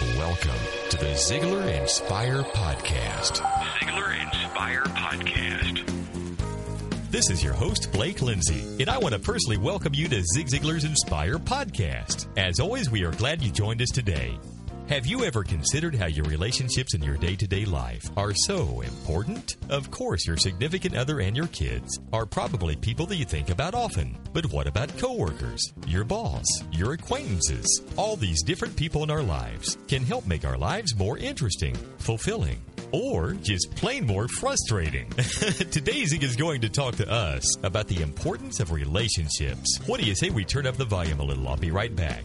Welcome to the Ziglar Inspire Podcast. Ziglar Inspire Podcast. This is your host, Blake Lindsay, and I want to personally welcome you to Zig Ziglar's Inspire Podcast. As always, we are glad you joined us today. Have you ever considered how your relationships in your day to day life are so important? Of course, your significant other and your kids are probably people that you think about often. But what about coworkers, your boss, your acquaintances? All these different people in our lives can help make our lives more interesting, fulfilling, or just plain more frustrating. Today, Zig is going to talk to us about the importance of relationships. What do you say we turn up the volume a little? I'll be right back.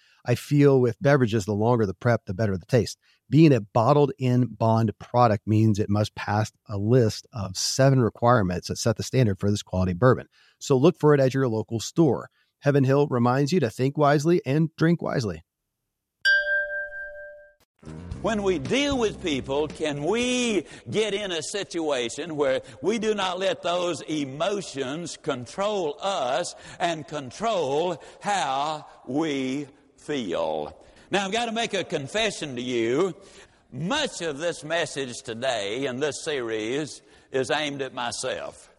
I feel with beverages, the longer the prep, the better the taste. Being a bottled in bond product means it must pass a list of seven requirements that set the standard for this quality bourbon. So look for it at your local store. Heaven Hill reminds you to think wisely and drink wisely. When we deal with people, can we get in a situation where we do not let those emotions control us and control how we feel? Now, I've got to make a confession to you. Much of this message today in this series is aimed at myself.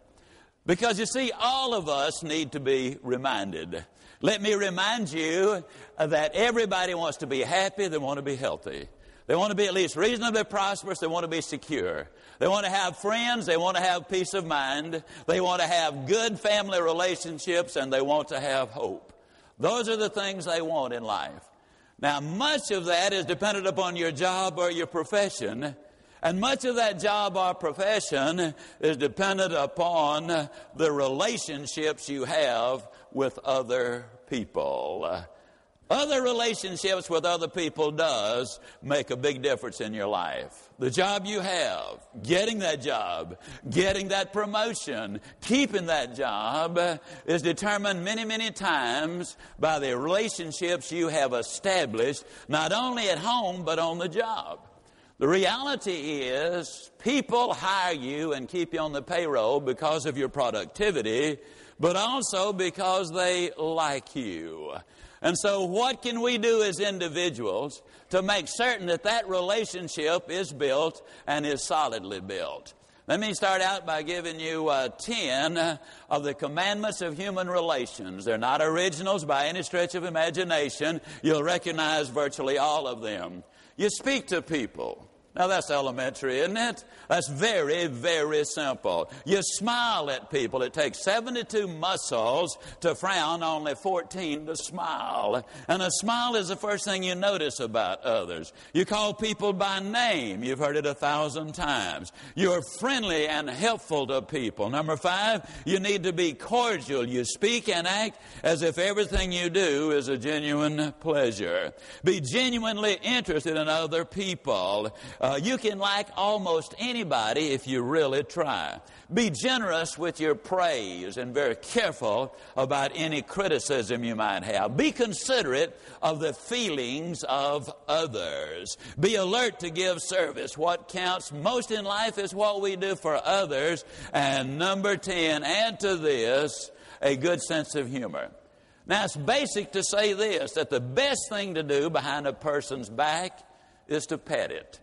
Because you see, all of us need to be reminded. Let me remind you that everybody wants to be happy, they want to be healthy. They want to be at least reasonably prosperous. They want to be secure. They want to have friends. They want to have peace of mind. They want to have good family relationships and they want to have hope. Those are the things they want in life. Now, much of that is dependent upon your job or your profession. And much of that job or profession is dependent upon the relationships you have with other people. Other relationships with other people does make a big difference in your life. The job you have, getting that job, getting that promotion, keeping that job is determined many, many times by the relationships you have established, not only at home, but on the job. The reality is, people hire you and keep you on the payroll because of your productivity, but also because they like you. And so, what can we do as individuals to make certain that that relationship is built and is solidly built? Let me start out by giving you uh, 10 of the commandments of human relations. They're not originals by any stretch of imagination. You'll recognize virtually all of them. You speak to people. Now that's elementary, isn't it? That's very, very simple. You smile at people. It takes 72 muscles to frown, only 14 to smile. And a smile is the first thing you notice about others. You call people by name. You've heard it a thousand times. You're friendly and helpful to people. Number five, you need to be cordial. You speak and act as if everything you do is a genuine pleasure. Be genuinely interested in other people. Uh, you can like almost anybody if you really try. Be generous with your praise and very careful about any criticism you might have. Be considerate of the feelings of others. Be alert to give service. What counts most in life is what we do for others. And number 10, add to this a good sense of humor. Now, it's basic to say this that the best thing to do behind a person's back is to pet it.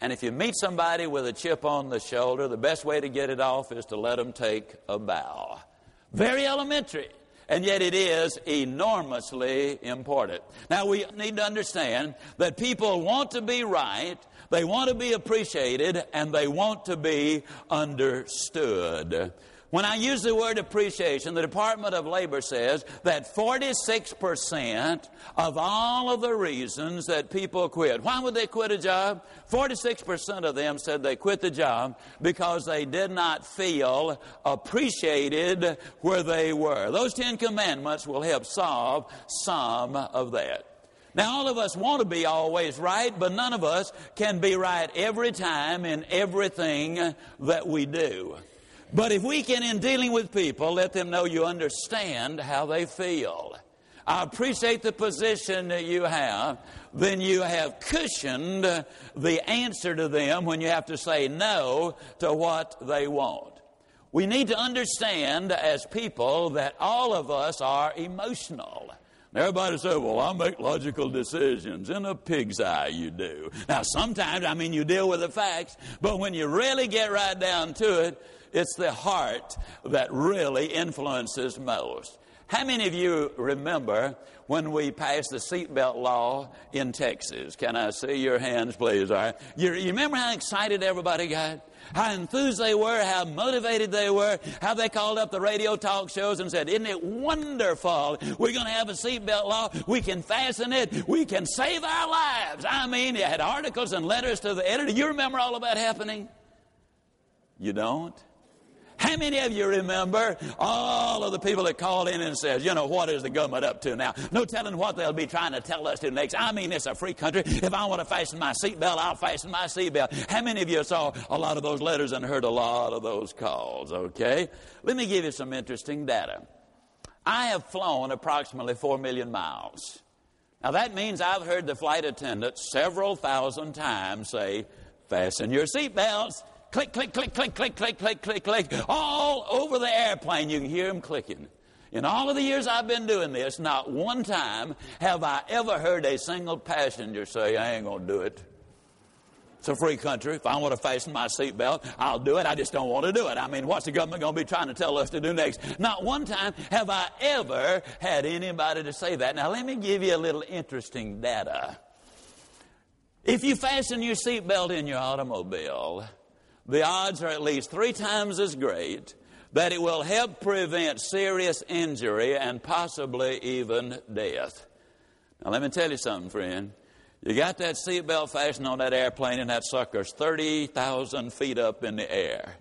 And if you meet somebody with a chip on the shoulder, the best way to get it off is to let them take a bow. Very elementary. And yet it is enormously important. Now we need to understand that people want to be right, they want to be appreciated, and they want to be understood. When I use the word appreciation, the Department of Labor says that 46% of all of the reasons that people quit. Why would they quit a job? 46% of them said they quit the job because they did not feel appreciated where they were. Those Ten Commandments will help solve some of that. Now, all of us want to be always right, but none of us can be right every time in everything that we do. But if we can, in dealing with people, let them know you understand how they feel. I appreciate the position that you have, then you have cushioned the answer to them when you have to say no to what they want. We need to understand as people that all of us are emotional. Everybody says, well, I make logical decisions. In a pig's eye, you do. Now, sometimes, I mean, you deal with the facts, but when you really get right down to it, it's the heart that really influences most. How many of you remember when we passed the seatbelt law in Texas? Can I see your hands, please? All right. You, remember how excited everybody got? How enthused they were, how motivated they were, how they called up the radio talk shows and said, Isn't it wonderful? We're going to have a seatbelt law. We can fasten it. We can save our lives. I mean, you had articles and letters to the editor. You remember all of that happening? You don't? How many of you remember all of the people that called in and says, you know, what is the government up to now? No telling what they'll be trying to tell us to next. I mean, it's a free country. If I want to fasten my seatbelt, I'll fasten my seatbelt. How many of you saw a lot of those letters and heard a lot of those calls? Okay. Let me give you some interesting data. I have flown approximately four million miles. Now that means I've heard the flight attendant several thousand times say, fasten your seatbelts click, click, click, click, click, click, click, click, click, all over the airplane. You can hear them clicking. In all of the years I've been doing this, not one time have I ever heard a single passenger say, I ain't going to do it. It's a free country. If I want to fasten my seatbelt, I'll do it. I just don't want to do it. I mean, what's the government going to be trying to tell us to do next? Not one time have I ever had anybody to say that. Now, let me give you a little interesting data. If you fasten your seatbelt in your automobile, the odds are at least three times as great that it will help prevent serious injury and possibly even death. Now, let me tell you something, friend. You got that seatbelt fastened on that airplane, and that sucker's 30,000 feet up in the air.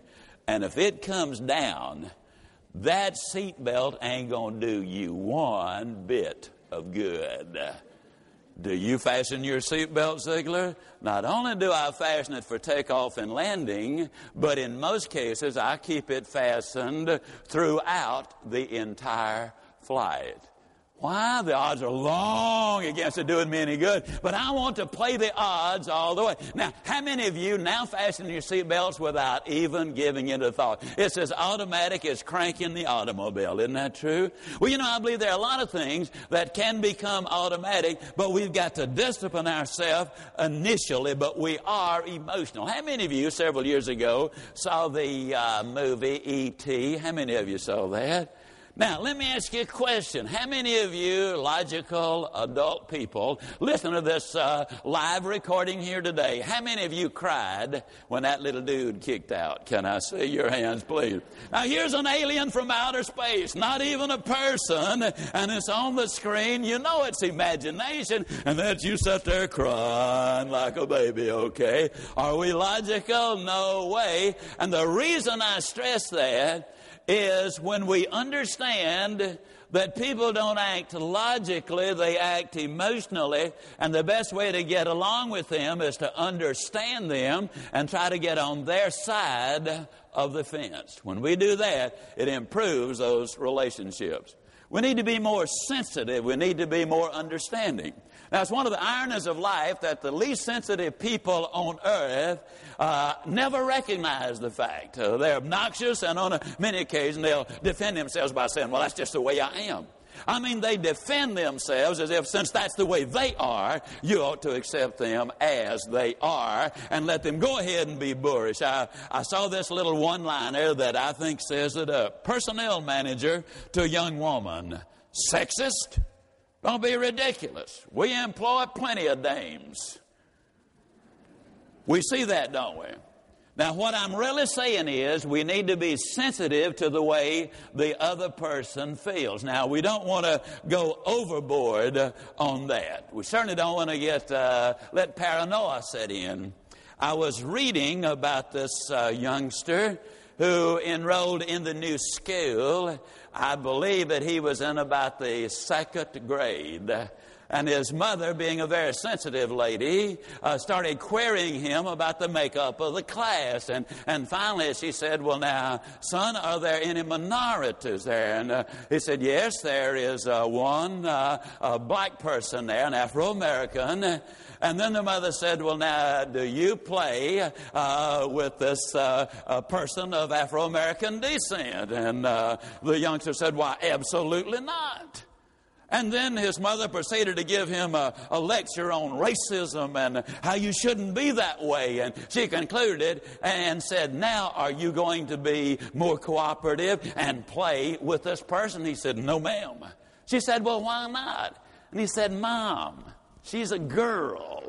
And if it comes down, that seatbelt ain't going to do you one bit of good. Do you fasten your seatbelt, Ziglar? Not only do I fasten it for takeoff and landing, but in most cases I keep it fastened throughout the entire flight. Why? The odds are long against it doing me any good. But I want to play the odds all the way. Now, how many of you now fasten your seatbelts without even giving it a thought? It's as automatic as cranking the automobile. Isn't that true? Well, you know, I believe there are a lot of things that can become automatic, but we've got to discipline ourselves initially, but we are emotional. How many of you several years ago saw the uh, movie E.T.? How many of you saw that? Now, let me ask you a question. How many of you logical adult people listen to this uh, live recording here today? How many of you cried when that little dude kicked out? Can I see your hands, please? Now, here's an alien from outer space, not even a person, and it's on the screen. You know it's imagination, and that you sit there crying like a baby, okay? Are we logical? No way. And the reason I stress that is when we understand that people don't act logically, they act emotionally, and the best way to get along with them is to understand them and try to get on their side of the fence. When we do that, it improves those relationships. We need to be more sensitive. We need to be more understanding. Now, it's one of the ironies of life that the least sensitive people on earth uh, never recognize the fact. Uh, they're obnoxious, and on many occasions they'll defend themselves by saying, Well, that's just the way I am. I mean, they defend themselves as if since that's the way they are, you ought to accept them as they are and let them go ahead and be boorish. I, I saw this little one liner that I think says it up. Personnel manager to a young woman. Sexist? Don't be ridiculous. We employ plenty of dames. We see that, don't we? Now, what I'm really saying is we need to be sensitive to the way the other person feels. Now, we don't want to go overboard on that. We certainly don't want to get uh, let paranoia set in. I was reading about this uh, youngster who enrolled in the new school. I believe that he was in about the second grade. And his mother, being a very sensitive lady, uh, started querying him about the makeup of the class. And, and finally she said, Well, now, son, are there any minorities there? And uh, he said, Yes, there is uh, one uh, black person there, an Afro American. And then the mother said, Well, now, do you play uh, with this uh, person of Afro American descent? And the youngster said, Why, absolutely not. And then his mother proceeded to give him a, a, lecture on racism and how you shouldn't be that way. And she concluded and said, Now are you going to be more cooperative and play with this person? He said, No, ma'am. She said, Well, why not? And he said, Mom, she's a girl.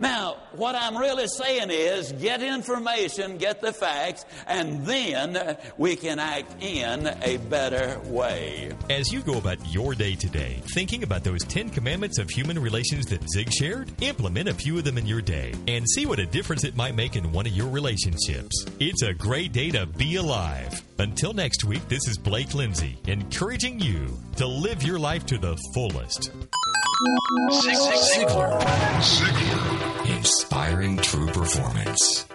Now, what I'm really saying is get information, get the facts, and then we can act in a better way. As you go about your day today, thinking about those 10 commandments of human relations that Zig shared, implement a few of them in your day and see what a difference it might make in one of your relationships. It's a great day to be alive. Until next week, this is Blake Lindsay, encouraging you to live your life to the fullest. Ziglar. Ziglar. Inspiring true performance.